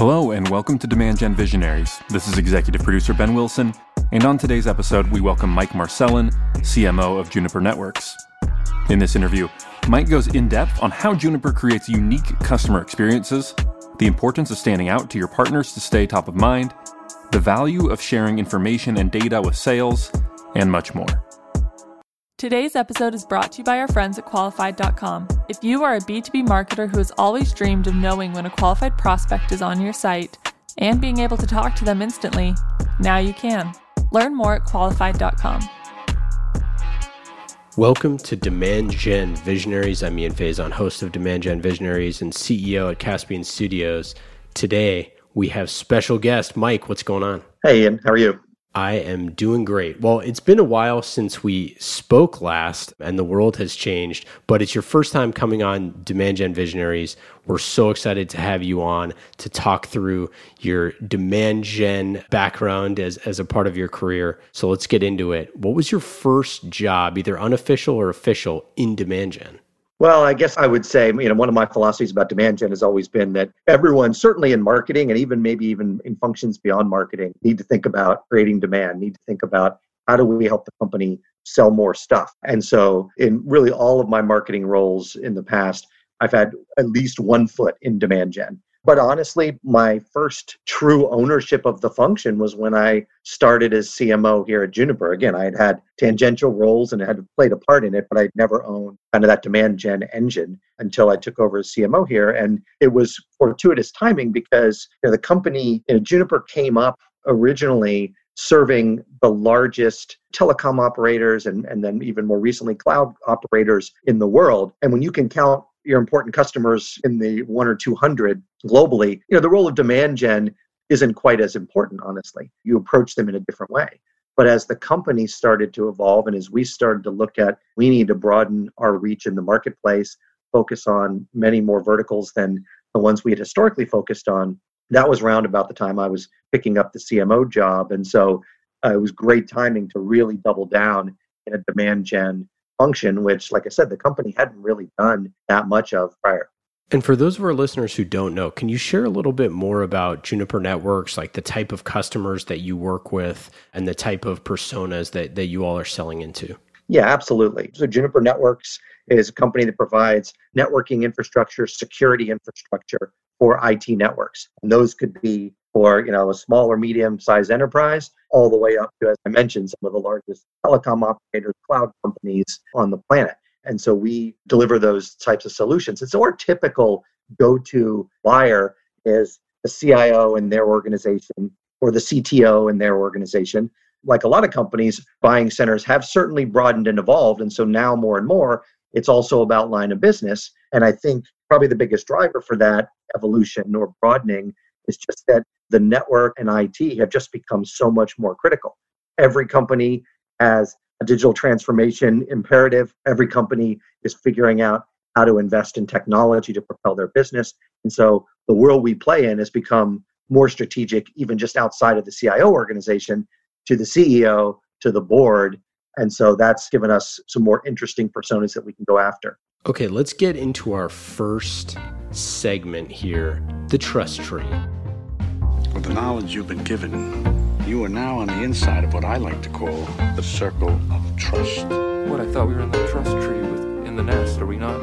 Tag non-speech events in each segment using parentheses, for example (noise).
Hello, and welcome to Demand Gen Visionaries. This is executive producer Ben Wilson, and on today's episode, we welcome Mike Marcellin, CMO of Juniper Networks. In this interview, Mike goes in depth on how Juniper creates unique customer experiences, the importance of standing out to your partners to stay top of mind, the value of sharing information and data with sales, and much more. Today's episode is brought to you by our friends at qualified.com. If you are a B2B marketer who has always dreamed of knowing when a qualified prospect is on your site and being able to talk to them instantly, now you can. Learn more at qualified.com. Welcome to Demand Gen Visionaries. I'm Ian Faison, host of Demand Gen Visionaries and CEO at Caspian Studios. Today, we have special guest Mike. What's going on? Hey, Ian. How are you? I am doing great. Well, it's been a while since we spoke last and the world has changed, but it's your first time coming on Demand Gen Visionaries. We're so excited to have you on to talk through your demand gen background as, as a part of your career. So let's get into it. What was your first job, either unofficial or official, in demand gen? Well, I guess I would say, you know, one of my philosophies about demand gen has always been that everyone, certainly in marketing and even maybe even in functions beyond marketing, need to think about creating demand, need to think about how do we help the company sell more stuff. And so, in really all of my marketing roles in the past, I've had at least one foot in demand gen. But honestly, my first true ownership of the function was when I started as CMO here at Juniper. Again, I had had tangential roles and had played a part in it, but I'd never owned kind of that demand gen engine until I took over as CMO here. And it was fortuitous timing because you know, the company, you know, Juniper came up originally serving the largest telecom operators and, and then even more recently cloud operators in the world. And when you can count your important customers in the one or 200 globally, you know, the role of demand gen isn't quite as important, honestly. You approach them in a different way. But as the company started to evolve and as we started to look at, we need to broaden our reach in the marketplace, focus on many more verticals than the ones we had historically focused on. That was around about the time I was picking up the CMO job. And so uh, it was great timing to really double down in a demand gen function, which, like I said, the company hadn't really done that much of prior. And for those of our listeners who don't know, can you share a little bit more about Juniper Networks, like the type of customers that you work with and the type of personas that, that you all are selling into? Yeah, absolutely. So, Juniper Networks is a company that provides networking infrastructure, security infrastructure for IT networks. And those could be for you know a small or medium sized enterprise all the way up to as i mentioned some of the largest telecom operators cloud companies on the planet. And so we deliver those types of solutions. So our typical go-to buyer is the cio in their organization or the cto in their organization. Like a lot of companies buying centers have certainly broadened and evolved and so now more and more it's also about line of business. And i think probably the biggest driver for that evolution or broadening is just that the network and IT have just become so much more critical. Every company has a digital transformation imperative. Every company is figuring out how to invest in technology to propel their business. And so the world we play in has become more strategic, even just outside of the CIO organization, to the CEO, to the board. And so that's given us some more interesting personas that we can go after. Okay, let's get into our first segment here the trust tree. With the knowledge you've been given, you are now on the inside of what I like to call the circle of trust. What, I thought we were in the trust tree with in the nest, are we not?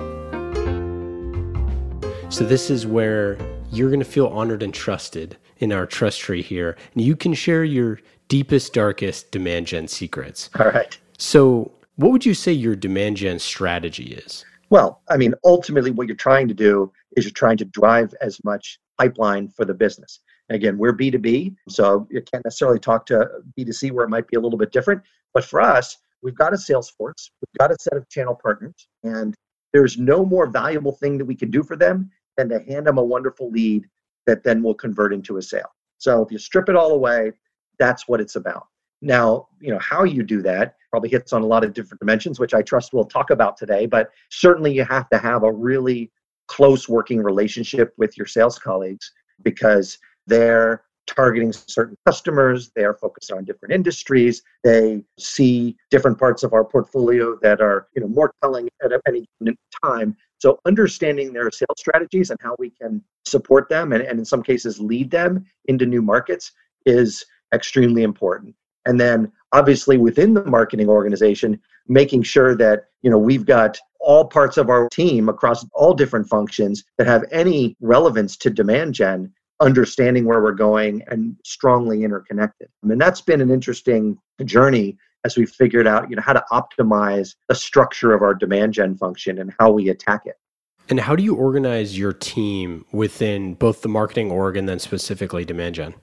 So this is where you're going to feel honored and trusted in our trust tree here, and you can share your deepest, darkest demand gen secrets. All right. So, what would you say your demand gen strategy is? Well, I mean, ultimately, what you're trying to do is you're trying to drive as much pipeline for the business. Again, we're B2B, so you can't necessarily talk to B2C where it might be a little bit different. But for us, we've got a sales force, we've got a set of channel partners, and there's no more valuable thing that we can do for them than to hand them a wonderful lead that then will convert into a sale. So if you strip it all away, that's what it's about. Now, you know, how you do that probably hits on a lot of different dimensions, which I trust we'll talk about today, but certainly you have to have a really close working relationship with your sales colleagues because they're targeting certain customers. They are focused on different industries. They see different parts of our portfolio that are you know more telling at any time. So understanding their sales strategies and how we can support them and, and in some cases lead them into new markets is extremely important. And then obviously within the marketing organization making sure that you know we've got all parts of our team across all different functions that have any relevance to demand gen understanding where we're going and strongly interconnected I mean that's been an interesting journey as we figured out you know how to optimize the structure of our demand gen function and how we attack it and how do you organize your team within both the marketing org and then specifically demand gen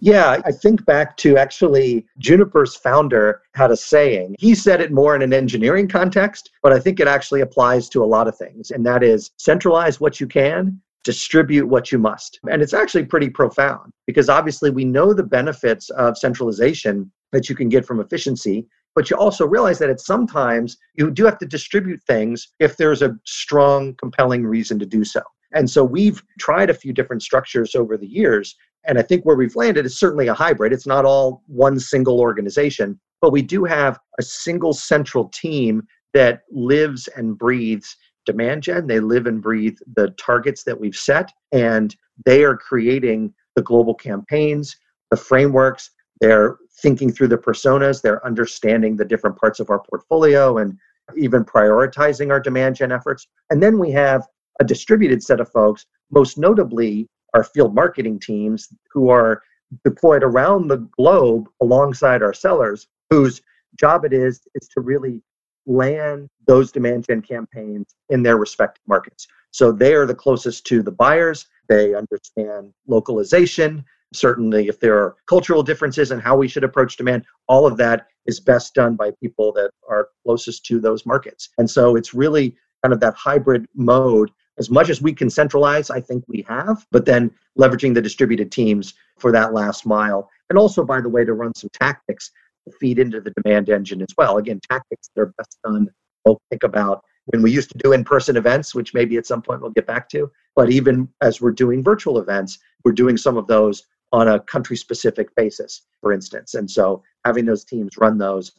yeah, I think back to actually Juniper's founder had a saying. He said it more in an engineering context, but I think it actually applies to a lot of things. And that is centralize what you can, distribute what you must. And it's actually pretty profound because obviously we know the benefits of centralization that you can get from efficiency. But you also realize that at sometimes you do have to distribute things if there's a strong, compelling reason to do so. And so we've tried a few different structures over the years and I think where we've landed is certainly a hybrid. It's not all one single organization, but we do have a single central team that lives and breathes demand gen. They live and breathe the targets that we've set, and they are creating the global campaigns, the frameworks. They're thinking through the personas, they're understanding the different parts of our portfolio and even prioritizing our demand gen efforts. And then we have a distributed set of folks, most notably our field marketing teams who are deployed around the globe alongside our sellers whose job it is is to really land those demand gen campaigns in their respective markets. So they are the closest to the buyers. They understand localization. Certainly if there are cultural differences in how we should approach demand all of that is best done by people that are closest to those markets. And so it's really kind of that hybrid mode. As much as we can centralize, I think we have, but then leveraging the distributed teams for that last mile. And also, by the way, to run some tactics feed into the demand engine as well. Again, tactics that are best done. We'll think about when we used to do in person events, which maybe at some point we'll get back to. But even as we're doing virtual events, we're doing some of those on a country specific basis, for instance. And so having those teams run those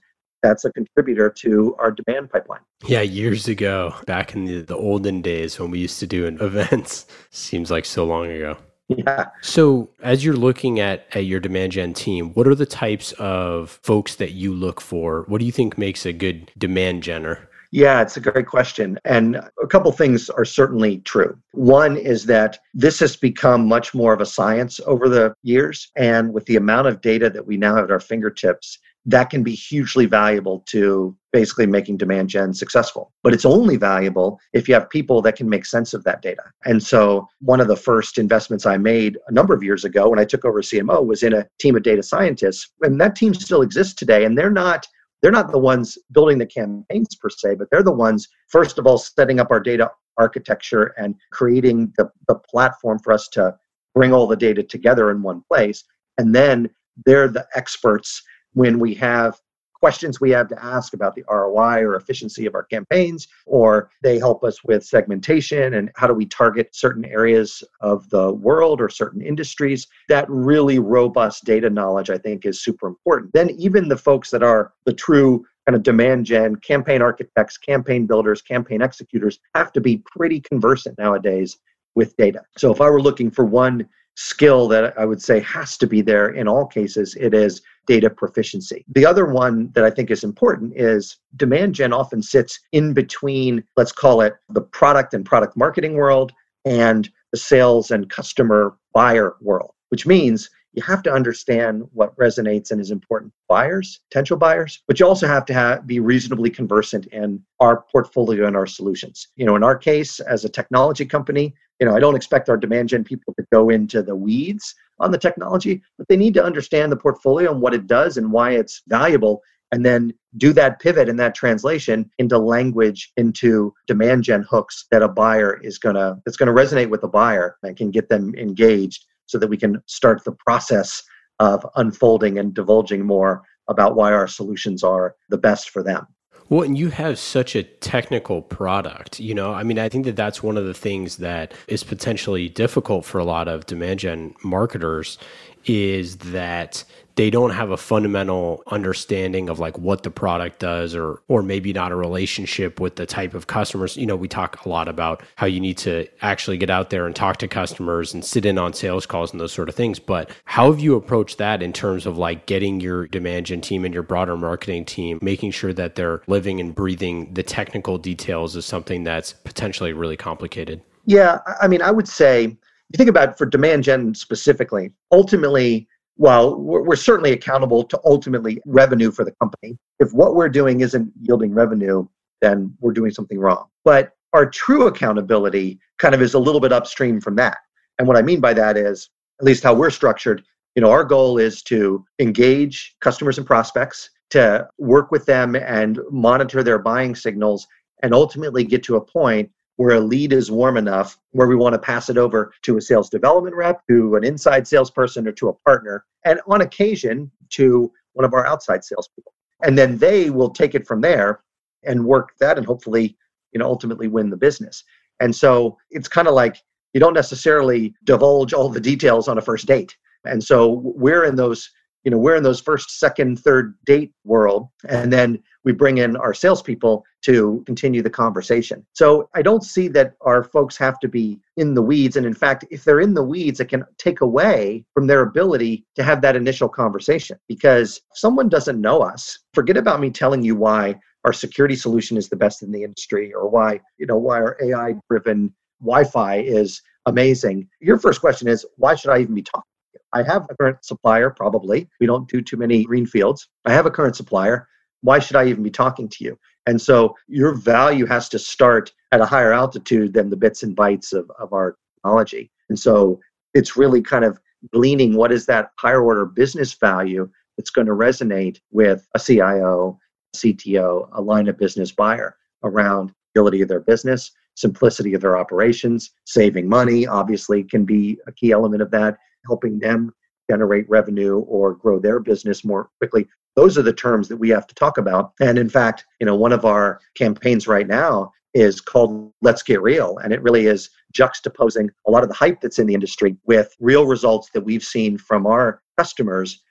that's a contributor to our demand pipeline. Yeah, years ago, back in the, the olden days when we used to do events, (laughs) seems like so long ago. Yeah. So, as you're looking at, at your demand gen team, what are the types of folks that you look for? What do you think makes a good demand genner? Yeah, it's a great question. And a couple things are certainly true. One is that this has become much more of a science over the years. And with the amount of data that we now have at our fingertips, that can be hugely valuable to basically making demand gen successful. But it's only valuable if you have people that can make sense of that data. And so, one of the first investments I made a number of years ago when I took over CMO was in a team of data scientists. And that team still exists today. And they're not they're not the ones building the campaigns per se, but they're the ones, first of all, setting up our data architecture and creating the, the platform for us to bring all the data together in one place. And then they're the experts when we have questions we have to ask about the ROI or efficiency of our campaigns, or they help us with segmentation and how do we target certain areas of the world or certain industries. That really robust data knowledge, I think, is super important. Then, even the folks that are the true kind of demand gen, campaign architects, campaign builders, campaign executors have to be pretty conversant nowadays with data. So, if I were looking for one skill that I would say has to be there in all cases, it is data proficiency. The other one that I think is important is demand gen often sits in between, let's call it the product and product marketing world and the sales and customer buyer world, which means you have to understand what resonates and is important to buyers, potential buyers, but you also have to have, be reasonably conversant in our portfolio and our solutions. You know, in our case, as a technology company, you know, I don't expect our demand gen people to go into the weeds on the technology, but they need to understand the portfolio and what it does and why it's valuable and then do that pivot and that translation into language into demand gen hooks that a buyer is going to that's going to resonate with the buyer and can get them engaged so that we can start the process of unfolding and divulging more about why our solutions are the best for them. Well, and you have such a technical product, you know. I mean, I think that that's one of the things that is potentially difficult for a lot of demand gen marketers is that they don't have a fundamental understanding of like what the product does or or maybe not a relationship with the type of customers. You know we talk a lot about how you need to actually get out there and talk to customers and sit in on sales calls and those sort of things. But how have you approached that in terms of like getting your demand gen team and your broader marketing team making sure that they're living and breathing the technical details is something that's potentially really complicated? Yeah i mean i would say you think about for demand gen specifically ultimately well, we're, certainly accountable to ultimately revenue for the company. If what we're doing isn't yielding revenue, then we're doing something wrong. But our true accountability kind of is a little bit upstream from that. And what I mean by that is, at least how we're structured, you know, our goal is to engage customers and prospects, to work with them and monitor their buying signals, and ultimately get to a point where a lead is warm enough where we want to pass it over to a sales development rep, to an inside salesperson, or to a partner, and on occasion to one of our outside salespeople. And then they will take it from there and work that and hopefully, you know, ultimately win the business. And so it's kind of like you don't necessarily divulge all the details on a first date. And so we're in those you know we're in those first second third date world and then we bring in our salespeople to continue the conversation. So i don't see that our folks have to be in the weeds and in fact if they're in the weeds it can take away from their ability to have that initial conversation because someone doesn't know us forget about me telling you why our security solution is the best in the industry or why you know why our ai driven wi-fi is amazing. Your first question is why should i even be talking I have a current supplier, probably. We don't do too many greenfields. I have a current supplier. Why should I even be talking to you? And so your value has to start at a higher altitude than the bits and bytes of, of our technology. And so it's really kind of gleaning what is that higher order business value that's going to resonate with a CIO, CTO, a line of business buyer around ability of their business, simplicity of their operations, saving money obviously can be a key element of that, helping them generate revenue or grow their business more quickly. Those are the terms that we have to talk about. And in fact you know one of our campaigns right now is called let's get real. And it really is juxtaposing a lot of the hype that's in the industry with real results that we've seen from our customers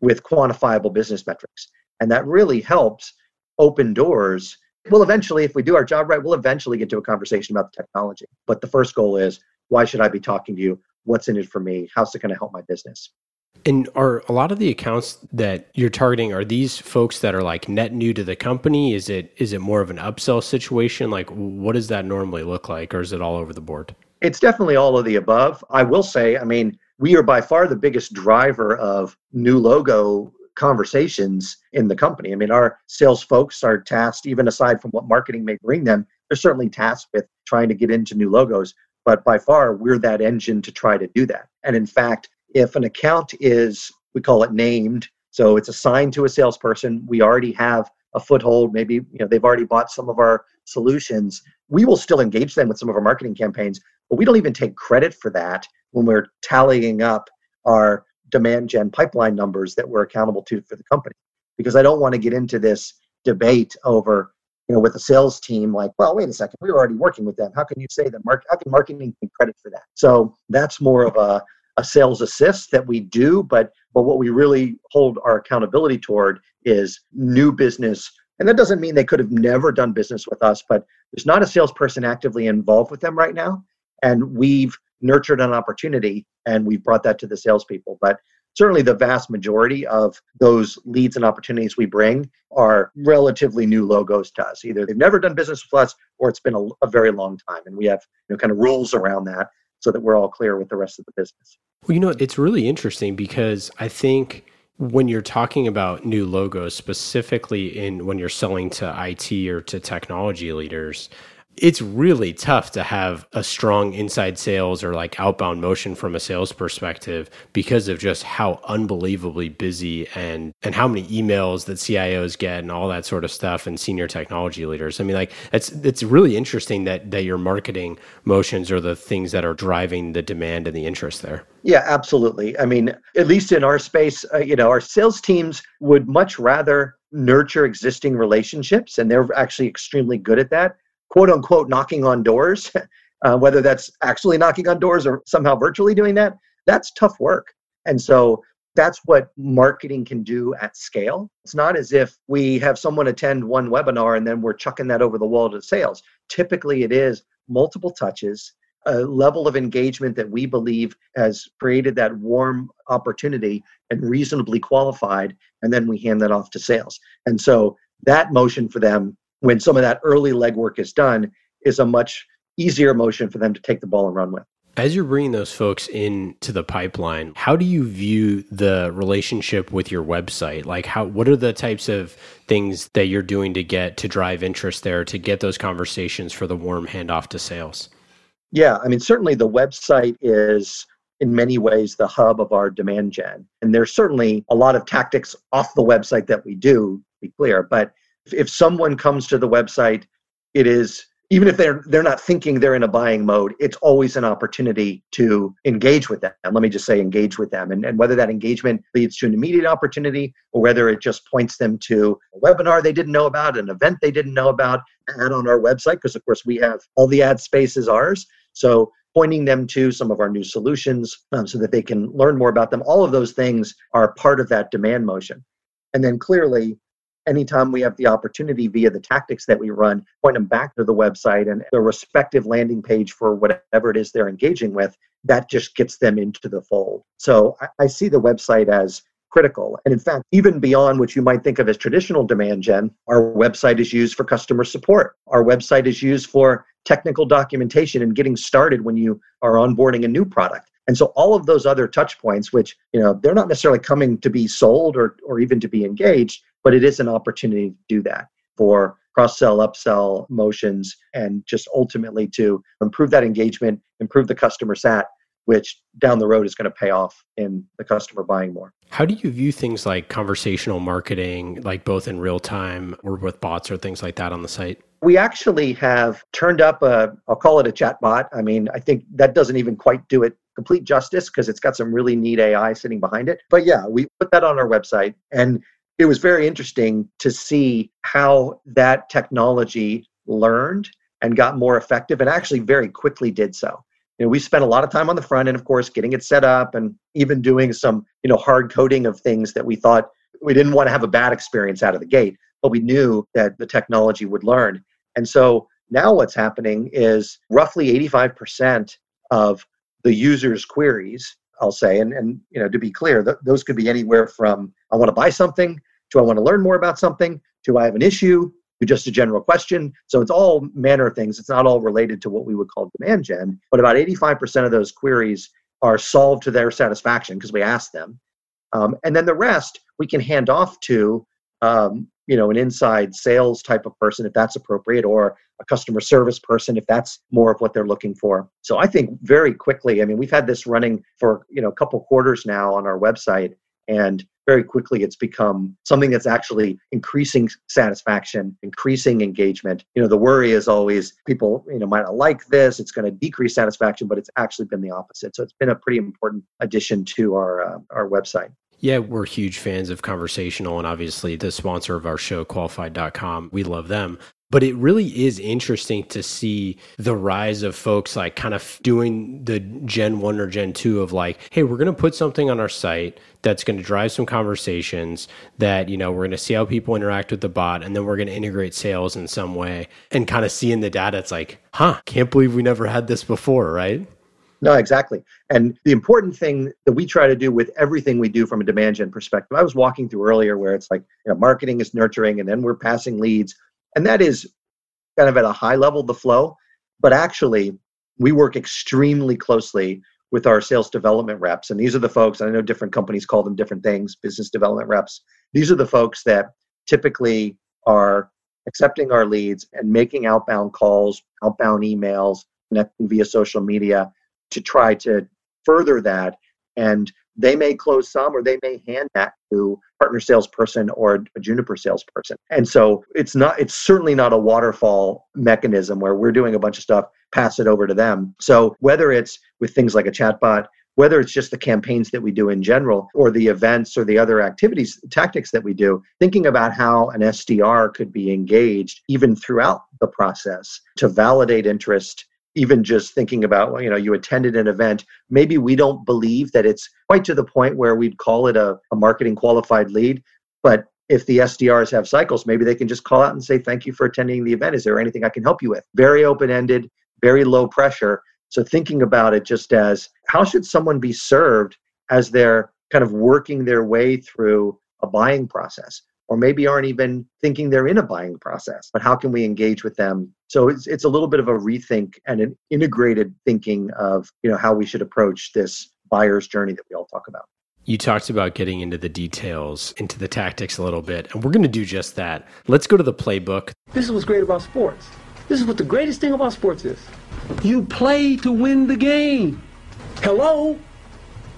with quantifiable business metrics. And that really helps open doors. We'll eventually if we do our job right we'll eventually get to a conversation about the technology. But the first goal is why should i be talking to you what's in it for me? How's it going to help my business? And are a lot of the accounts that you're targeting are these folks that are like net new to the company? Is it is it more of an upsell situation? Like what does that normally look like or is it all over the board? It's definitely all of the above. I will say i mean we are by far the biggest driver of new logo conversations in the company. I mean, our sales folks are tasked, even aside from what marketing may bring them, they're certainly tasked with trying to get into new logos. But by far, we're that engine to try to do that. And in fact, if an account is, we call it named, so it's assigned to a salesperson, we already have a foothold, maybe you know they've already bought some of our solutions. We will still engage them with some of our marketing campaigns, but we don't even take credit for that when we're tallying up our demand gen pipeline numbers that we're accountable to for the company. Because I don't want to get into this debate over you know, with a sales team, like, well, wait a second, we were already working with them. How can you say that? Mark, how can marketing take credit for that? So that's more of a, a sales assist that we do, but but what we really hold our accountability toward is new business. And that doesn't mean they could have never done business with us, but there's not a salesperson actively involved with them right now. And we've nurtured an opportunity and we've brought that to the salespeople. But certainly the vast majority of those leads and opportunities we bring are relatively new logos to us. Either they've never done business with us or it's been a, a very long time. And we have you know, kind of rules around that so that we're all clear with the rest of the business. Well, you know, it's really interesting because I think when you're talking about new logos, specifically in when you're selling to IT or to technology leaders, it's really tough to have a strong inside sales or like outbound motion from a sales perspective because of just how unbelievably busy and and how many emails that CIOs get and all that sort of stuff and senior technology leaders. I mean like it's it's really interesting that that your marketing motions are the things that are driving the demand and the interest there. Yeah, absolutely. I mean, at least in our space, uh, you know, our sales teams would much rather nurture existing relationships and they're actually extremely good at that quote unquote knocking on doors, (laughs) uh, whether that's actually knocking on doors or somehow virtually doing that, that's tough work. And so that's what marketing can do at scale. It's not as if we have someone attend one webinar and then we're chucking that over the wall to sales. Typically, it is multiple touches, a level of engagement that we believe has created that warm opportunity and reasonably qualified, and then we hand that off to sales. And so that motion for them when some of that early legwork is done is a much easier motion for them to take the ball and run with. As you're bringing those folks into the pipeline, how do you view the relationship with your website? Like, how what are the types of things that you're doing to get to drive interest there, to get those conversations for the warm handoff to sales? Yeah, I mean, certainly the website is in many ways the hub of our demand gen, and there's certainly a lot of tactics off the website that we do. Be clear, but if someone comes to the website, it is even if they're they're not thinking they're in a buying mode, it's always an opportunity to engage with them. And let me just say engage with them. And, and whether that engagement leads to an immediate opportunity or whether it just points them to a webinar they didn't know about, an event they didn't know about, ad on our website, because of course we have all the ad space is ours. So pointing them to some of our new solutions um, so that they can learn more about them. All of those things are part of that demand motion. And then clearly anytime we have the opportunity via the tactics that we run, point them back to the website and the respective landing page for whatever it is they're engaging with, that just gets them into the fold. So I, see the website as critical. And in fact, even beyond what you might think of as traditional demand gen, our website is used for customer support. Our website is used for technical documentation and getting started when you are onboarding a new product. And so all of those other touch points, which, you know, they're not necessarily coming to be sold or, or even to be engaged, but it is an opportunity to do that for cross sell, upsell motions, and just ultimately to improve that engagement, improve the customer sat, which down the road is going to pay off in the customer buying more. How do you view things like conversational marketing, like both in real time or with bots or things like that on the site? We actually have turned up a, I'll call it a chat bot. I mean, I think that doesn't even quite do it complete justice because it's got some really neat AI sitting behind it. But yeah, we put that on our website. And it was very interesting to see how that technology learned and got more effective and actually very quickly did so. You know we spent a lot of time on the front end of course getting it set up and even doing some you know hard coding of things that we thought we didn't want to have a bad experience out of the gate but we knew that the technology would learn. And so now what's happening is roughly 85% of the user's queries I'll say. And, and you know, to be clear, th- those could be anywhere from I want to buy something to I want to learn more about something to I have an issue to just a general question. So it's all manner of things. It's not all related to what we would call demand gen, but about 85% of those queries are solved to their satisfaction because we ask them. Um, and then the rest we can hand off to um, you know an inside sales type of person if that's appropriate or a customer service person if that's more of what they're looking for. So i think very quickly i mean we've had this running for you know a couple quarters now on our website and very quickly it's become something that's actually increasing satisfaction increasing engagement. You know the worry is always people you know might not like this it's going to decrease satisfaction but it's actually been the opposite. So it's been a pretty important addition to our uh, our website yeah, we're huge fans of conversational and obviously the sponsor of our show, qualified.com. We love them. But it really is interesting to see the rise of folks like kind of doing the Gen 1 or Gen 2 of like, hey, we're going to put something on our site that's going to drive some conversations that, you know, we're going to see how people interact with the bot and then we're going to integrate sales in some way and kind of seeing the data. It's like, huh, can't believe we never had this before, right? No, exactly. And the important thing that we try to do with everything we do from a demand gen perspective, I was walking through earlier where it's like, you know, marketing is nurturing and then we're passing leads. And that is kind of at a high level the flow. But actually, we work extremely closely with our sales development reps. And these are the folks, I know different companies call them different things, business development reps. These are the folks that typically are accepting our leads and making outbound calls, outbound emails, connecting via social media to try to further that. And they may close some or they may hand that to partner salesperson or a juniper salesperson and so it's not it's certainly not a waterfall mechanism where we're doing a bunch of stuff pass it over to them so whether it's with things like a chatbot whether it's just the campaigns that we do in general or the events or the other activities tactics that we do thinking about how an sdr could be engaged even throughout the process to validate interest even just thinking about you know you attended an event. Maybe we don't believe that it's quite to the point where we'd call it a, a marketing qualified lead but if the sdrs have cycles maybe they can just call out and say thank you for attending the event. Is there anything i can help you with? Very open ended very low pressure. So thinking about it just as how should someone be served as they're kind of working their way through a buying process or maybe aren't even thinking they're in a buying process but how can we engage with them so it's, it's a little bit of a rethink and an integrated thinking of you know how we should approach this buyer's journey that we all talk about you talked about getting into the details, into the tactics a little bit, and we're going to do just that. Let's go to the playbook. This is what's great about sports. This is what the greatest thing about sports is. You play to win the game. Hello?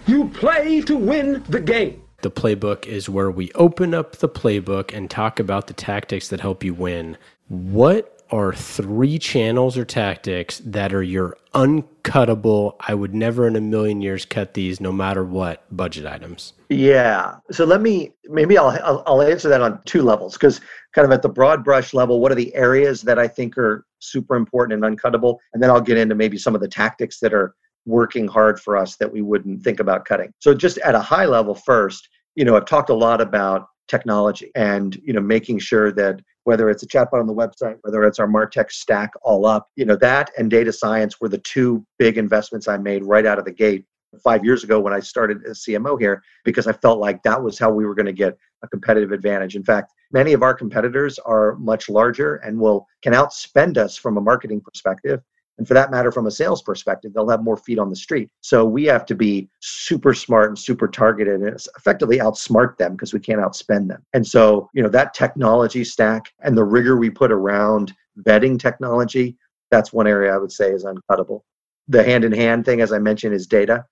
You play to win the game. The playbook is where we open up the playbook and talk about the tactics that help you win. What are three channels or tactics that are your uncuttable, I would never in a million years cut these no matter what budget items? Yeah. So let me, maybe I'll, I'll, I'll answer that on two levels because kind of at the broad brush level, what are the areas that I think are super important and uncuttable? And then I'll get into maybe some of the tactics that are working hard for us that we wouldn't think about cutting. So just at a high level first, you know, I've talked a lot about technology and you know making sure that whether it's a chatbot on the website whether it's our martech stack all up you know that and data science were the two big investments i made right out of the gate five years ago when i started as cmo here because i felt like that was how we were going to get a competitive advantage. In fact many of our competitors are much larger and will can outspend us from a marketing perspective and for that matter, from a sales perspective, they'll have more feet on the street. So we have to be super smart and super targeted and effectively outsmart them because we can't outspend them. And so, you know, that technology stack and the rigor we put around vetting technology, that's one area I would say is uncuttable. The hand in hand thing, as I mentioned, is data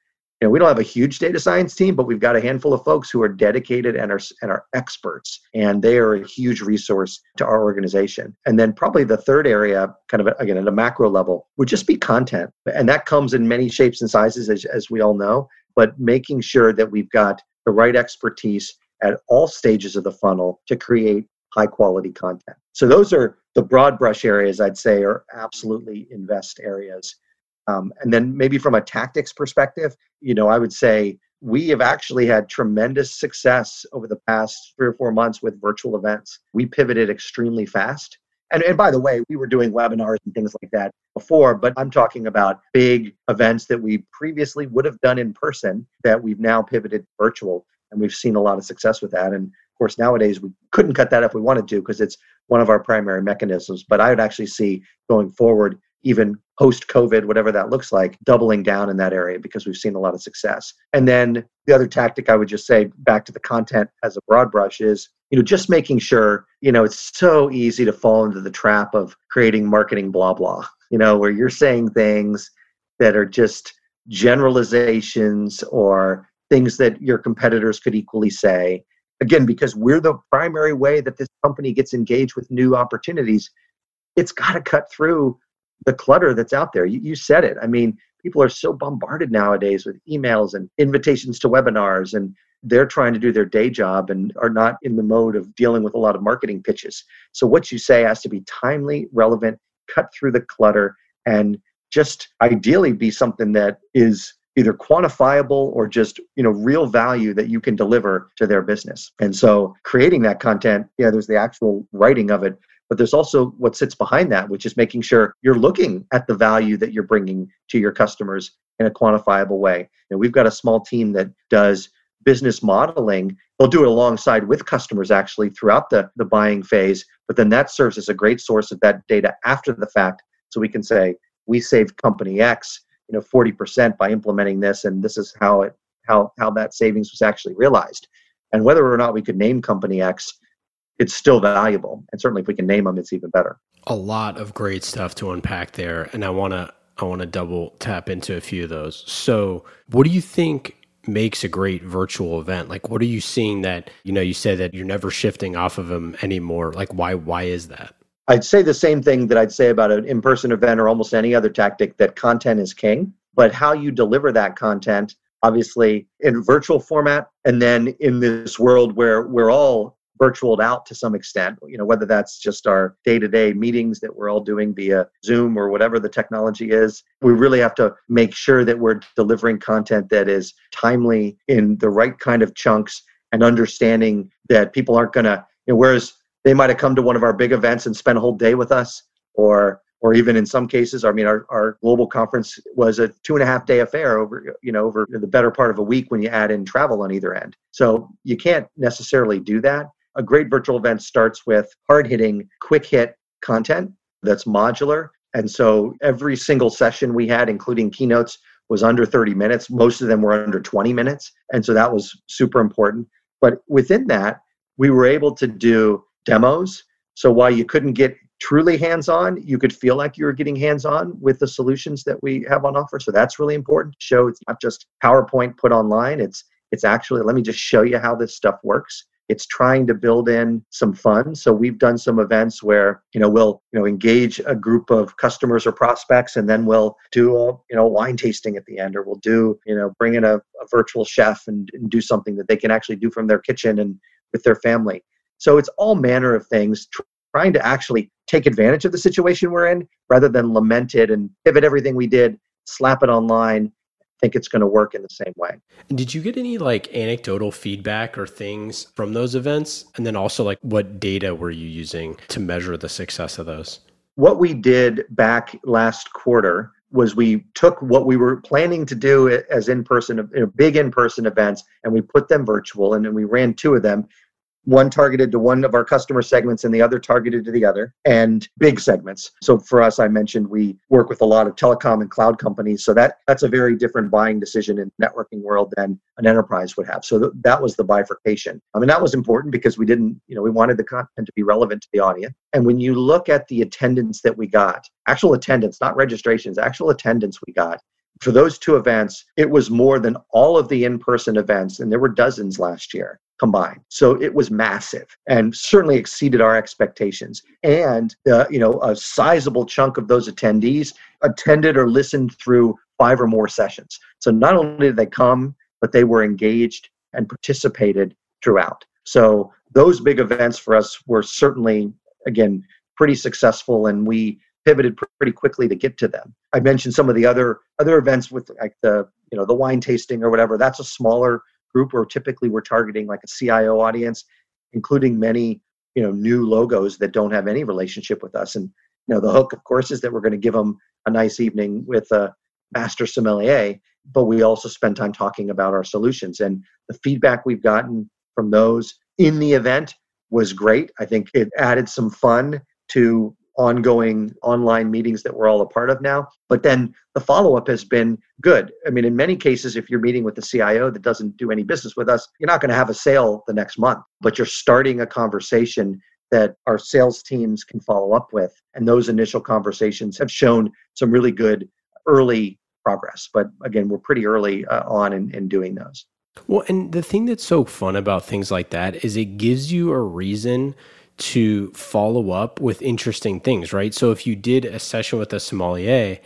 know, we don't have a huge data science team, but we've got a handful of folks who are dedicated and are and are experts, and they are a huge resource to our organization. And then probably the third area, kind of again at a macro level, would just be content, and that comes in many shapes and sizes, as, as we all know. But making sure that we've got the right expertise at all stages of the funnel to create high quality content. So those are the broad brush areas I'd say are absolutely invest areas. Um, and then maybe from a tactics perspective, you know, I would say we have actually had tremendous success over the past three or four months with virtual events. We pivoted extremely fast. And, and by the way, we were doing webinars and things like that before, but I'm talking about big events that we previously would have done in person that we've now pivoted virtual. And we've seen a lot of success with that. And of course, nowadays we couldn't cut that if we wanted to because it's one of our primary mechanisms. But I would actually see going forward even post COVID, whatever that looks like, doubling down in that area because we've seen a lot of success. And then the other tactic I would just say back to the content as a broad brush is, you know, just making sure, you know, it's so easy to fall into the trap of creating marketing blah blah, you know, where you're saying things that are just generalizations or things that your competitors could equally say. Again, because we're the primary way that this company gets engaged with new opportunities, it's got to cut through the clutter that's out there. You, you said it. I mean, people are so bombarded nowadays with emails and invitations to webinars and they're trying to do their day job and are not in the mode of dealing with a lot of marketing pitches. So what you say has to be timely, relevant, cut through the clutter and just ideally be something that is either quantifiable or just you know real value that you can deliver to their business and so creating that content yeah there's the actual writing of it but there's also what sits behind that, which is making sure you're looking at the value that you're bringing to your customers in a quantifiable way. And we've got a small team that does business modeling. They'll do it alongside with customers actually throughout the, the buying phase, but then that serves as a great source of that data after the fact. So we can say, we saved company X, you know, 40% by implementing this, and this is how it how how that savings was actually realized. And whether or not we could name company X, it's still valuable. And certainly if we can name them, it's even better. A lot of great stuff to unpack there. And I want to, I want to double tap into a few of those. So what do you think makes a great virtual event? Like, what are you seeing that, you know, you said that you're never shifting off of them anymore. Like, why, why is that? I'd say the same thing that I'd say about an in person event or almost any other tactic that content is king, but how you deliver that content, obviously in virtual format, and then in this world where we're all virtualed out to some extent, you know, whether that's just our day to day meetings that we're all doing via Zoom or whatever the technology is. We really have to make sure that we're delivering content that is timely in the right kind of chunks and understanding that people aren't going to, you know, whereas they might have come to one of our big events and spent a whole day with us or or even in some cases, I mean, our, our global conference was a two and a half day affair over, you know, over the better part of a week when you add in travel on either end. So you can't necessarily do that a great virtual event starts with hard hitting, quick hit content that's modular. And so every single session we had, including keynotes, was under 30 minutes. Most of them were under 20 minutes. And so that was super important. But within that, we were able to do demos. So while you couldn't get truly hands on, you could feel like you were getting hands on with the solutions that we have on offer. So that's really important. Show it's not just PowerPoint put online. It's it's actually let me just show you how this stuff works it's trying to build in some fun. So we've done some events where you know we'll you know engage a group of customers or prospects and then we'll do a you know wine tasting at the end or we'll do you know bring in a, a virtual chef and, and do something that they can actually do from their kitchen and with their family. So it's all manner of things trying to actually take advantage of the situation we're in rather than lament it and pivot everything we did slap it online think it's going to work in the same way. Did you get any like anecdotal feedback or things from those events? And then also, like, what data were you using to measure the success of those? What we did back last quarter was we took what we were planning to do as in-person you know, big in-person events and we put them virtual and then we ran two of them one targeted to one of our customer segments and the other targeted to the other and big segments. So for us i mentioned we work with a lot of telecom and cloud companies so that that's a very different buying decision in networking world than an enterprise would have. So th- that was the bifurcation. I mean that was important because we didn't you know we wanted the content to be relevant to the audience. And when you look at the attendance that we got actual attendance not registrations actual attendance we got for those two events, it was more than all of the in person events, and there were dozens last year combined. So it was massive and certainly exceeded our expectations. And uh, you know, a sizable chunk of those attendees attended or listened through five or more sessions. So not only did they come, but they were engaged and participated throughout. So those big events for us were certainly again pretty successful and we pivoted pretty quickly to get to them. I mentioned some of the other other events with like the you know the wine tasting or whatever. That's a smaller group where typically we're targeting like a CIO audience, including many you know new logos that don't have any relationship with us. And you know the hook, of course, is that we're going to give them a nice evening with a master sommelier, but we also spend time talking about our solutions. And the feedback we've gotten from those in the event was great. I think it added some fun to ongoing online meetings that we're all a part of now. But then the follow up has been good. I mean, in many cases, if you're meeting with the CIO that doesn't do any business with us, you're not going to have a sale the next month, but you're starting a conversation that our sales teams can follow up with. And those initial conversations have shown some really good early progress. But again, we're pretty early uh, on in, in doing those. Well, and the thing that's so fun about things like that is it gives you a reason to follow up with interesting things, right? So if you did a session with a sommelier,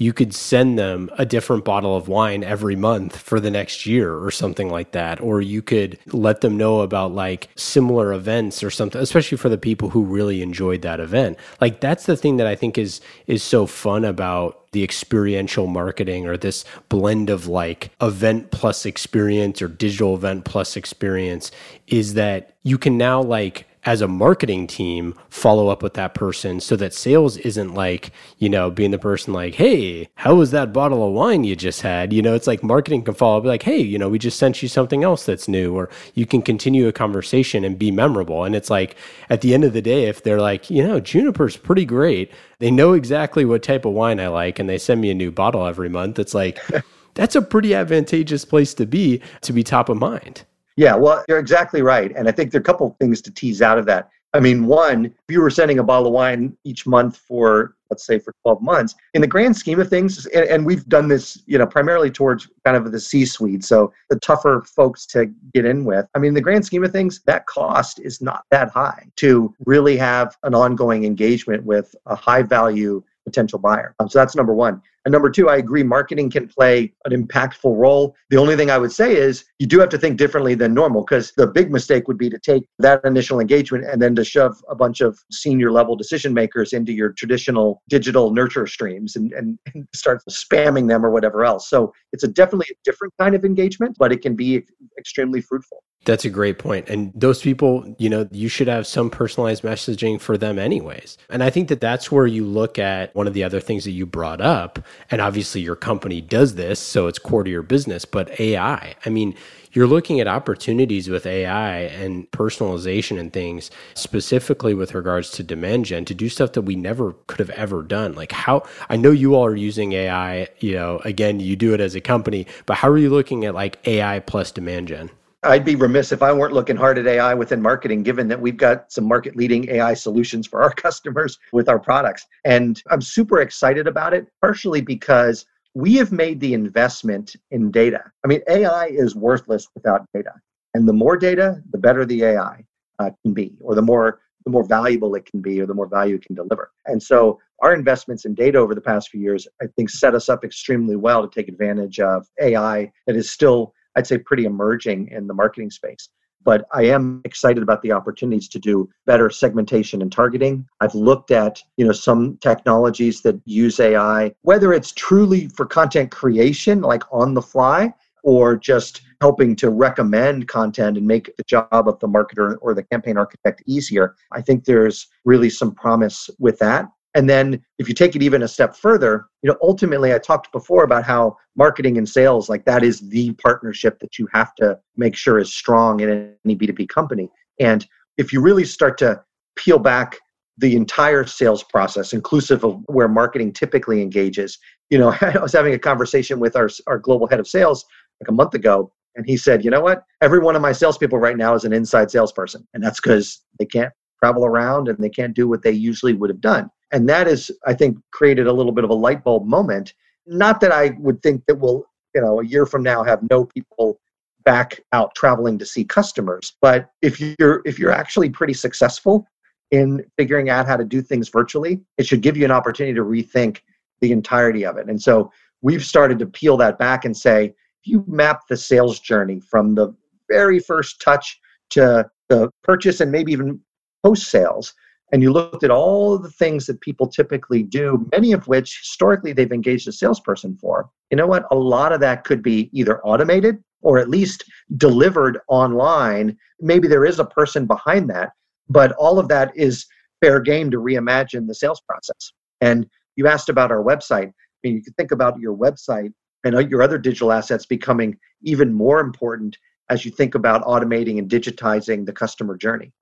you could send them a different bottle of wine every month for the next year or something like that. Or you could let them know about like similar events or something, especially for the people who really enjoyed that event. Like that's the thing that I think is is so fun about the experiential marketing or this blend of like event plus experience or digital event plus experience is that you can now like as a marketing team follow up with that person so that sales isn't like you know being the person like hey how was that bottle of wine you just had? You know it's like marketing can follow up like hey you know we just sent you something else that's new or you can continue a conversation and be memorable. And it's like at the end of the day if they're like you know juniper's pretty great. They know exactly what type of wine i like and they send me a new bottle every month it's like (laughs) that's a pretty advantageous place to be to be top of mind Yeah, well, you're exactly right. And I think there are a couple of things to tease out of that. I mean, one, if you were sending a bottle of wine each month for, let's say, for 12 months, in the grand scheme of things, and, and we've done this, you know, primarily towards kind of the C suite, so the tougher folks to get in with. I mean, the grand scheme of things, that cost is not that high to really have an ongoing engagement with a high value potential buyer. Um, so that's number one. And number two, I agree, marketing can play an impactful role. The only thing I would say is you do have to think differently than normal because the big mistake would be to take that initial engagement and then to shove a bunch of senior level decision makers into your traditional digital nurture streams and, and, (laughs) and start spamming them or whatever else. So it's a definitely a different kind of engagement, but it can be extremely fruitful. That's a great point. And those people, you know, you should have some personalized messaging for them, anyways. And I think that that's where you look at one of the other things that you brought up. And obviously, your company does this, so it's core to your business. But AI, I mean, you're looking at opportunities with AI and personalization and things, specifically with regards to demand gen, to do stuff that we never could have ever done. Like, how I know you all are using AI, you know, again, you do it as a company, but how are you looking at like AI plus demand gen? I'd be remiss if I weren't looking hard at AI within marketing, given that we've got some market leading AI solutions for our (laughs) customers with our products. And I'm super excited about it, partially because we have made the investment in data. I mean, AI is worthless without data. And the more data, the better the AI uh, can be, or the more the more valuable it can be, or the more value it can deliver. And so our investments in data over the past few years, I think, set us up extremely well to take advantage of AI that is still I'd say pretty emerging in the marketing space. But I am excited about the opportunities to do better segmentation and targeting. I've looked at, you know, some technologies that use AI, whether it's truly for content creation, like on the fly, or just helping to recommend content and make the job of the marketer or the campaign architect easier. I think there's really some promise with that. And then if you take it even a step further, you know, ultimately I talked before about how marketing and sales, like that is the partnership that you have to make sure is strong in any B2B company. And if you really start to peel back the entire sales process, inclusive of where marketing typically engages, you know, (laughs) I was having a conversation with our, our global head of sales like a month ago, and he said, you know what? Every one of my salespeople right now is an inside salesperson. And that's because they can't travel around and they can't do what they usually would have done. And that is, I think, created a little bit of a light bulb moment. Not that I would think that we'll, you know, a year from now have no people back out traveling to see customers. But if you're if you're actually pretty successful in figuring out how to do things virtually, it should give you an opportunity to rethink the entirety of it. And so we've started to peel that back and say, if you map the sales journey from the very first touch to the purchase and maybe even post sales, and you looked at all the things that people typically do, many of which historically they've engaged a salesperson for, you know what? A lot of that could be either automated or at least delivered online. Maybe there is a person behind that, but all of that is fair game to reimagine the sales process. And you asked about our website. I mean, you could think about your website and uh, your other digital assets becoming even more important as you think about automating and digitizing the customer journey.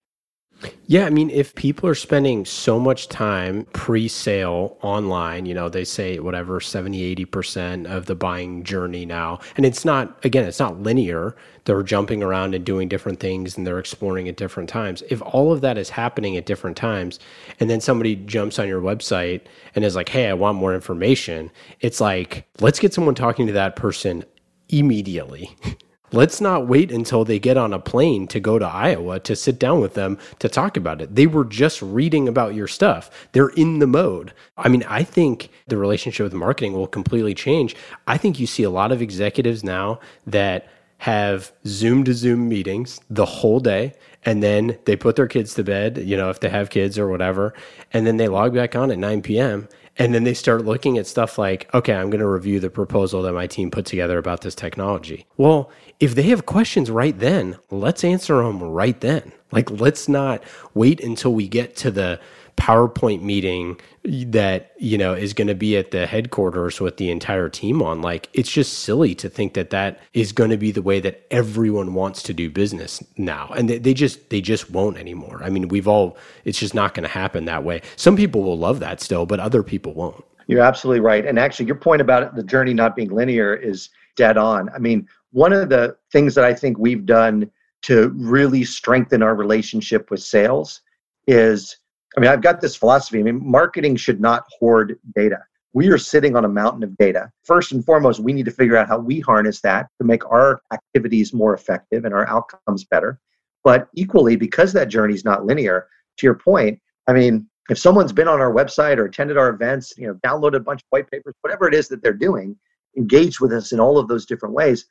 Yeah, I mean, if people are spending so much time pre sale online, you know, they say whatever 70, 80% of the buying journey now, and it's not, again, it's not linear. They're jumping around and doing different things and they're exploring at different times. If all of that is happening at different times, and then somebody jumps on your website and is like, hey, I want more information, it's like, let's get someone talking to that person immediately. (laughs) Let's not wait until they get on a plane to go to Iowa to sit down with them to talk about it. They were just reading about your stuff. They're in the mode. I mean, I think the relationship with marketing will completely change. I think you see a lot of executives now that have Zoom to Zoom meetings the whole day and then they put their kids to bed, you know, if they have kids or whatever, and then they log back on at 9 p.m. And then they start looking at stuff like, okay, I'm going to review the proposal that my team put together about this technology. Well, if they have questions right then, let's answer them right then. Like, let's not wait until we get to the PowerPoint meeting that, you know, is going to be at the headquarters with the entire team on. Like, it's just silly to think that that is going to be the way that everyone wants to do business now. And they, they just, they just won't anymore. I mean, we've all, it's just not going to happen that way. Some people will love that still, but other people won't. You're absolutely right. And actually, your point about the journey not being linear is dead on. I mean, one of the things that I think we've done to really strengthen our relationship with sales is I mean, I've got this philosophy. I mean, marketing should not hoard data. We are sitting on a mountain of data. First and foremost, we need to figure out how we harness that to make our activities more effective and our outcomes better. But equally, because that journey is not linear, to your point, I mean, if someone's been on our website or attended our events, you know, downloaded a bunch of white papers, whatever it is that they're doing, engaged with us in all of those different ways,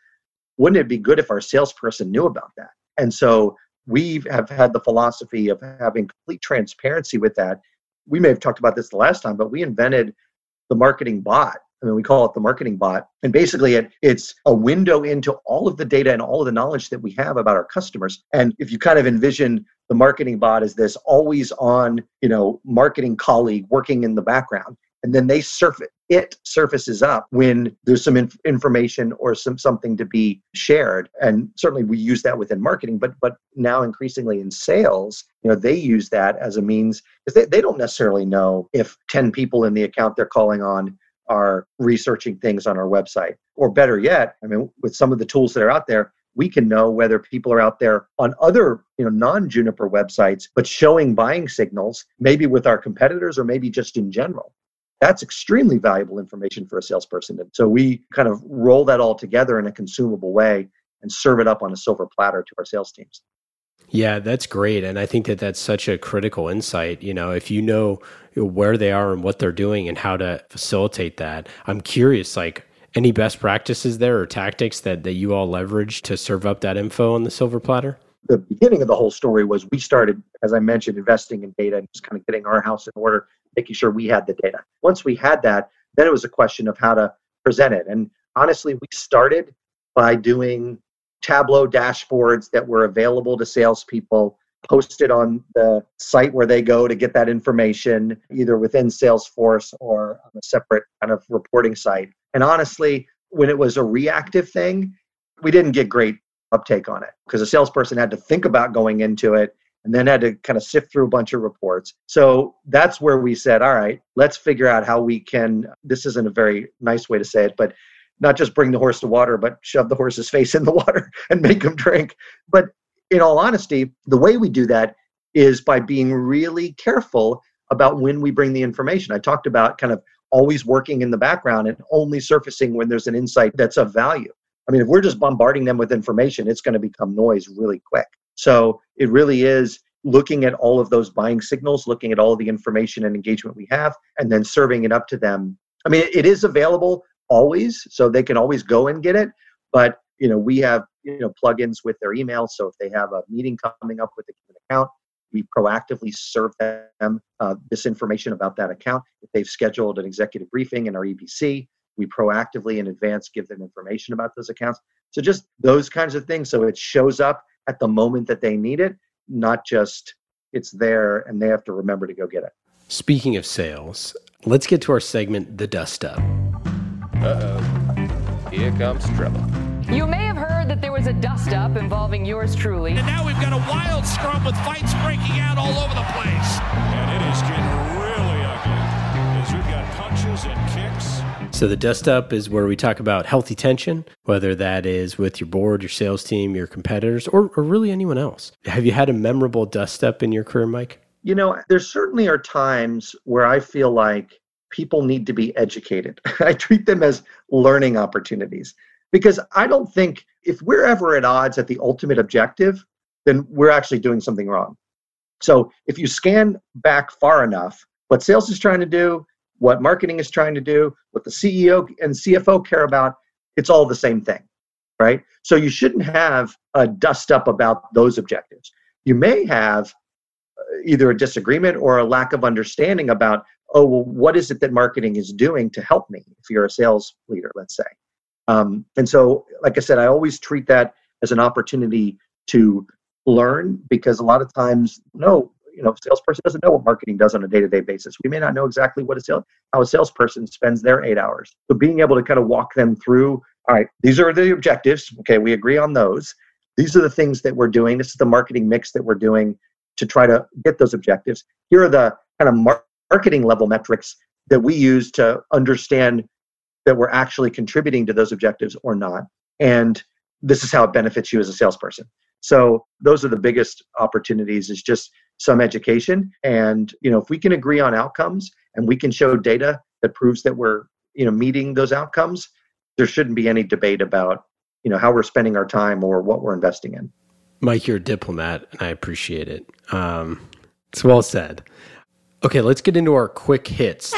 wouldn't it be good if our salesperson knew about that? And so we have had the philosophy of having complete transparency with that. We may have talked about this the last time, but we invented the marketing bot. I mean, we call it the marketing bot. And basically, it, it's a window into all of the data and all of the knowledge that we have about our customers. And if you kind of envision the marketing bot as this always on, you know, marketing colleague working in the background, and then they surf it, surfaces up when there's some inf- information or some something to be shared. And certainly we use that within marketing but but now increasingly in sales you know they use that as a means because they, they don't necessarily know if 10 people in the account they're calling on are researching things on our website. Or better yet i mean with some of the tools that are out there we can know whether people are out there on other you know non-juniper websites but showing buying signals maybe with our competitors or maybe just in general that's extremely valuable information for a salesperson. And so we kind of roll that all together in a consumable way and serve it up on a silver platter to our sales teams. Yeah, that's great. And I think that that's such a critical insight. You know, if you know where they are and what they're doing and how to facilitate that, I'm curious, like, any best practices there or tactics that, that you all leverage to serve up that info on the silver platter? The beginning of the whole story was we started, as I mentioned, investing in data and just kind of getting our house in order making sure we had the data. Once we had that, then it was a question of how to present it. And honestly, we started by doing Tableau dashboards that were available to salespeople, posted on the site where they go to get that information, either within Salesforce or on a separate kind of reporting site. And honestly, when it was a reactive thing, we didn't get great uptake on it because a salesperson had to think about going into it and then had to kind of sift through a bunch of reports. So that's where we said, all right, let's figure out how we can. This isn't a very nice way to say it, but not just bring the horse to water, but shove the horse's (laughs) face in the water and make him drink. But in all honesty, the way we do that is by being really careful about when we bring the information. I talked about kind of always working in the background and only surfacing when there's an insight that's of value. I mean, if we're just bombarding them with information, it's going to become noise really quick. So it really is looking at all of those buying signals, looking at all the information and engagement we have, and then serving it up to them. I mean, it is available always, so they can always go and get it. But you know, we have you know plugins with their email, so if they have a meeting coming up with a given account, we proactively serve them uh, this information about that account. If they've scheduled an executive briefing in our EBC, we proactively in advance give them information about those accounts. So just those kinds of things. So it shows up at the moment that they need it, not just it's there and they have to remember to go get it. Speaking of sales, let's get to our segment, The Dust Up. Uh oh. Here comes trouble. You may have heard that there was a dust up involving yours truly. And now we've got a wild scrum with fights breaking out all over the place. And it is getting really ugly as we've got punches and kicks so, the dust up is where we talk about healthy tension, whether that is with your board, your sales team, your competitors, or, or really anyone else. Have you had a memorable dust up in your career, Mike? You know, there certainly are times where I feel like people need to be educated. (laughs) I treat them as learning opportunities because I don't think if we're ever at odds at the ultimate objective, then we're actually doing something wrong. So, if you scan back far enough, what sales is trying to do, what marketing is trying to do, what the CEO and CFO care about, it's all the same thing, right? So you shouldn't have a dust up about those objectives. You may have uh, either a disagreement or a lack of understanding about, oh, well, what is it that marketing is doing to help me if you're a sales leader, let's say. Um, and so, like I said, I always treat that as an opportunity to learn because a lot of times, no, you know, salesperson doesn't know what marketing does on a day-to-day basis. We may not know exactly what a sales how a salesperson spends their eight hours. So being able to kind of walk them through, all right, these are the objectives. Okay, we agree on those. These are the things that we're doing. This is the marketing mix that we're doing to try to get those objectives. Here are the kind of mar- marketing level metrics that we use to understand that we're actually contributing to those objectives or not. And this is how it benefits you as a salesperson. So those are the biggest opportunities is just some education. And, you know, if we can agree on outcomes and we can show data that proves that we're, you know, meeting those outcomes, there shouldn't be any debate about, you know, how we're spending our time or what we're investing in. Mike, you're a diplomat, and I appreciate it. Um, it's well said. Okay, let's get into our quick hits.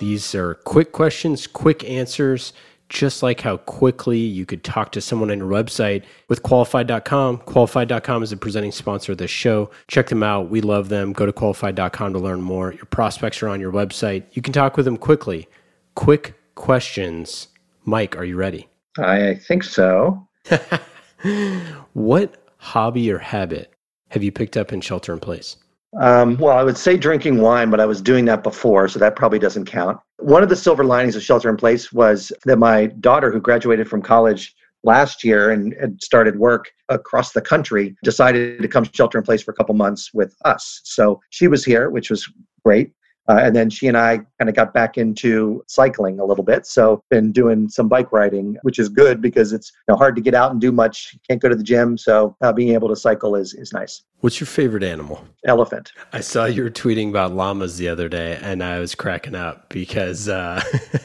These are quick questions, quick answers, just like how quickly you could talk to someone on your website with qualified.com. Qualified.com is a presenting sponsor of this show. Check them out. We love them. Go to qualified.com to learn more. Your prospects are on your website. You can talk with them quickly. Quick questions. Mike, are you ready? I think so. (laughs) what hobby or habit have you picked up in shelter in place? Um, well, I would say drinking wine, but I was doing that before, so that probably doesn't count. One of the silver linings of shelter in place was that my daughter, who graduated from college last year and had started work across the country, decided to come shelter in place for a couple months with us. So she was here, which was great. Uh, and then she and I kind of got back into cycling a little bit. So been doing some bike riding, which is good because it's you know, hard to get out and do much. can't go to the gym, so uh, being able to cycle is is nice. What's your favorite animal? Elephant. I saw you were tweeting about llamas the other day, and I was cracking up because uh,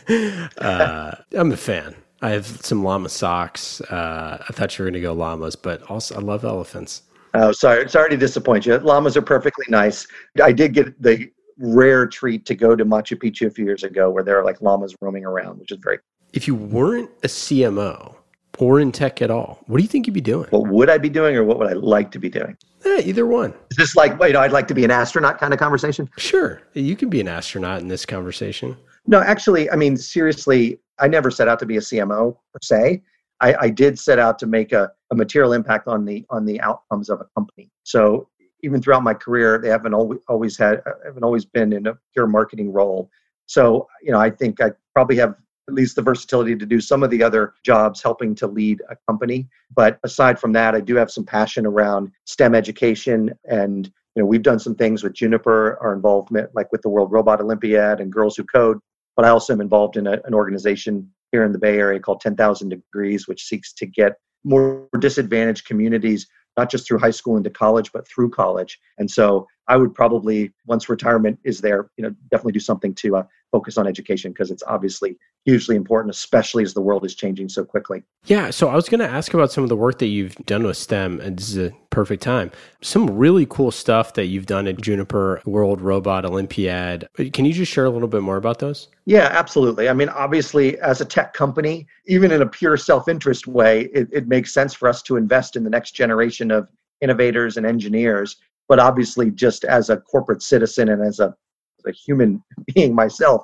(laughs) uh I'm a fan. I have some llama socks. Uh, I thought you were going to go llamas, but also I love elephants. Oh, sorry, sorry to disappoint you. Llamas are perfectly nice. I did get the rare treat to go to Machu Picchu a few years ago where there are like llamas roaming around, which is very If you weren't a CMO or in tech at all, what do you think you'd be doing? What would I be doing or what would I like to be doing? Either one. Is this like, you know, I'd like to be an astronaut kind of conversation? Sure. You can be an astronaut in this conversation. No, actually, I mean, seriously, I never set out to be a CMO per se. I, I did set out to make a, a material impact on the on the outcomes of a company. So even throughout my career, they haven't always had uh, haven't always been in a pure marketing role. So you know, I think I probably have at least the versatility to do some of the other jobs helping to lead a company. But aside from that, I do have some passion around STEM education and you know, we've done some things with Juniper, our involvement like with the World Robot Olympiad and Girls Who Code, but I also am involved in a, an organization here in the Bay Area called 10,000 Degrees, which seeks to get more disadvantaged communities not just through high school into college, but through college. And so I would probably, once retirement is there, you know, definitely do something to uh, focus on education because it's obviously hugely important, especially as the world is changing so quickly. Yeah. So I was going to ask about some of the work that you've done with STEM, and this is a perfect time. Some really cool stuff that you've done at Juniper World Robot Olympiad. Can you just share a little bit more about those? Yeah, absolutely. I mean, obviously, as a tech company, even in a pure self interest way, it, it makes sense for us to invest in the next generation of innovators and engineers. But obviously, just as a corporate citizen and as a, a human (laughs) being myself,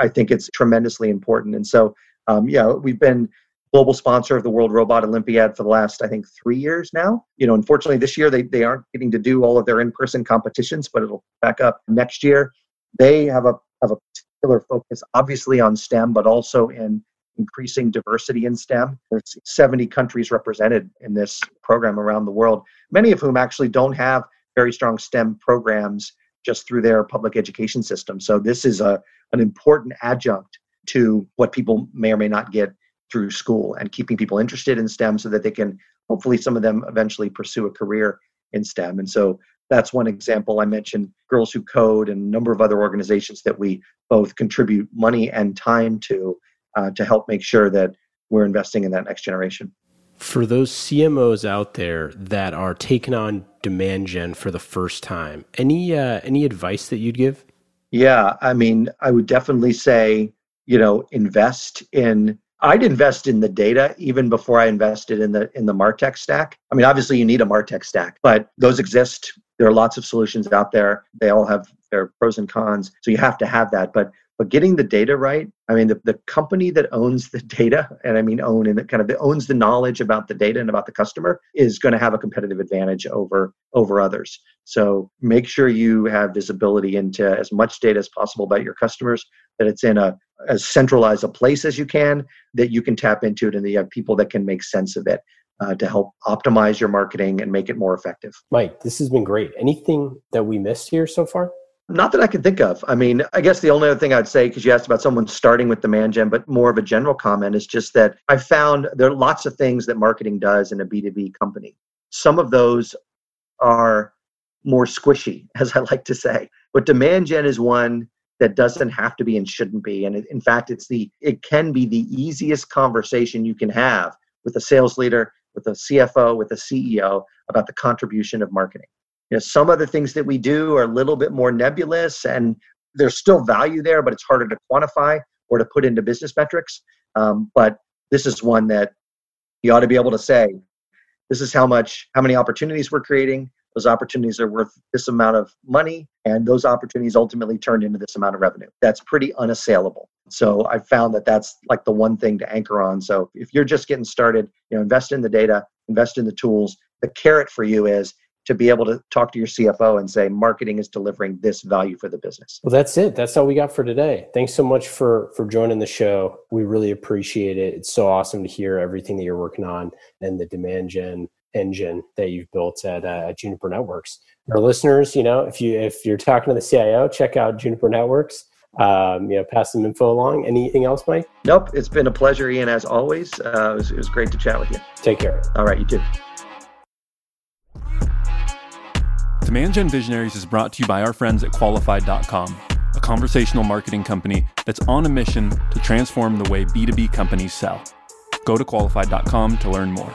I think it's tremendously important. And so, um, yeah, we've been global sponsor of the World Robot Olympiad for the last, I think, three years now. You know, unfortunately, this year they, they aren't getting to do all of their in-person competitions, but it'll back up next year. They have a have a particular focus, obviously, on STEM, but also in increasing diversity in STEM. There's 70 countries represented in this program around the world, many of whom actually don't have very strong STEM programs just through their public education system. So this is a an important adjunct to what people may or may not get through school and keeping people interested in STEM so that they can hopefully some of them eventually pursue a career in STEM. And so that's one example. I mentioned Girls Who Code and a number of other organizations that we both contribute money and time to uh, to help make sure that we're investing in that next generation. For those CMOs out there that are taking on demand gen for the first time, any uh, any advice that you'd give? Yeah, I mean, I would definitely say, you know, invest in I'd invest in the data even before I invested in the in the Martech stack. I mean, obviously you need a Martech stack, but those exist. There are lots of solutions out there. They all have their pros and cons. So you have to have that. But but getting the data right, I mean, the, the company that owns the data, and I mean own and kind of owns the knowledge about the data and about the customer, is going to have a competitive advantage over over others. So make sure you have visibility into as much data as possible about your customers, that it's in a as centralized a place as you can, that you can tap into it, and that you have people that can make sense of it. Uh, to help optimize your marketing and make it more effective. Mike, this has been great. Anything that we missed here so far? Not that I can think of. I mean, I guess the only other thing I'd say, because you asked about someone starting with demand gen, but more of a general comment is just that I found there are lots of things that marketing does in a B2B company. Some of those are more squishy, (laughs) as I like to say. But demand gen is one that doesn't have to be and shouldn't be. And in fact, it's the it can be the easiest conversation you can have with a sales leader, with a CFO, with a CEO about the contribution of marketing. You know, some other things that we do are a little bit more nebulous and there's still value there, but it's harder to quantify or to put into business metrics. Um, but this is one that you ought to be able to say, this is how much, how many opportunities we're creating. Those opportunities are worth this amount of money, and those opportunities ultimately turned into this amount of revenue. That's pretty unassailable. So I found that that's like the one thing to anchor on. So if you're just getting started, you know, invest in the data, invest in the tools. The carrot for you is to be able to talk to your CFO and say marketing is delivering this value for the business. Well, that's it. That's all we got for today. Thanks so much for for joining the show. We really appreciate it. It's so awesome to hear everything that you're working on and the demand gen engine that you've built at, uh, at Juniper Networks. Our listeners, you know, if you if you're talking to the CIO, check out Juniper Networks. Um, you know, pass some info along. Anything else, Mike? Nope. It's been a pleasure, Ian, as always. Uh, it, was, it was great to chat with you. Take care. All right, you too. Demand Gen Visionaries is brought to you by our friends at Qualified.com, a conversational marketing company that's on a mission to transform the way B2B companies sell. Go to Qualified.com to learn more.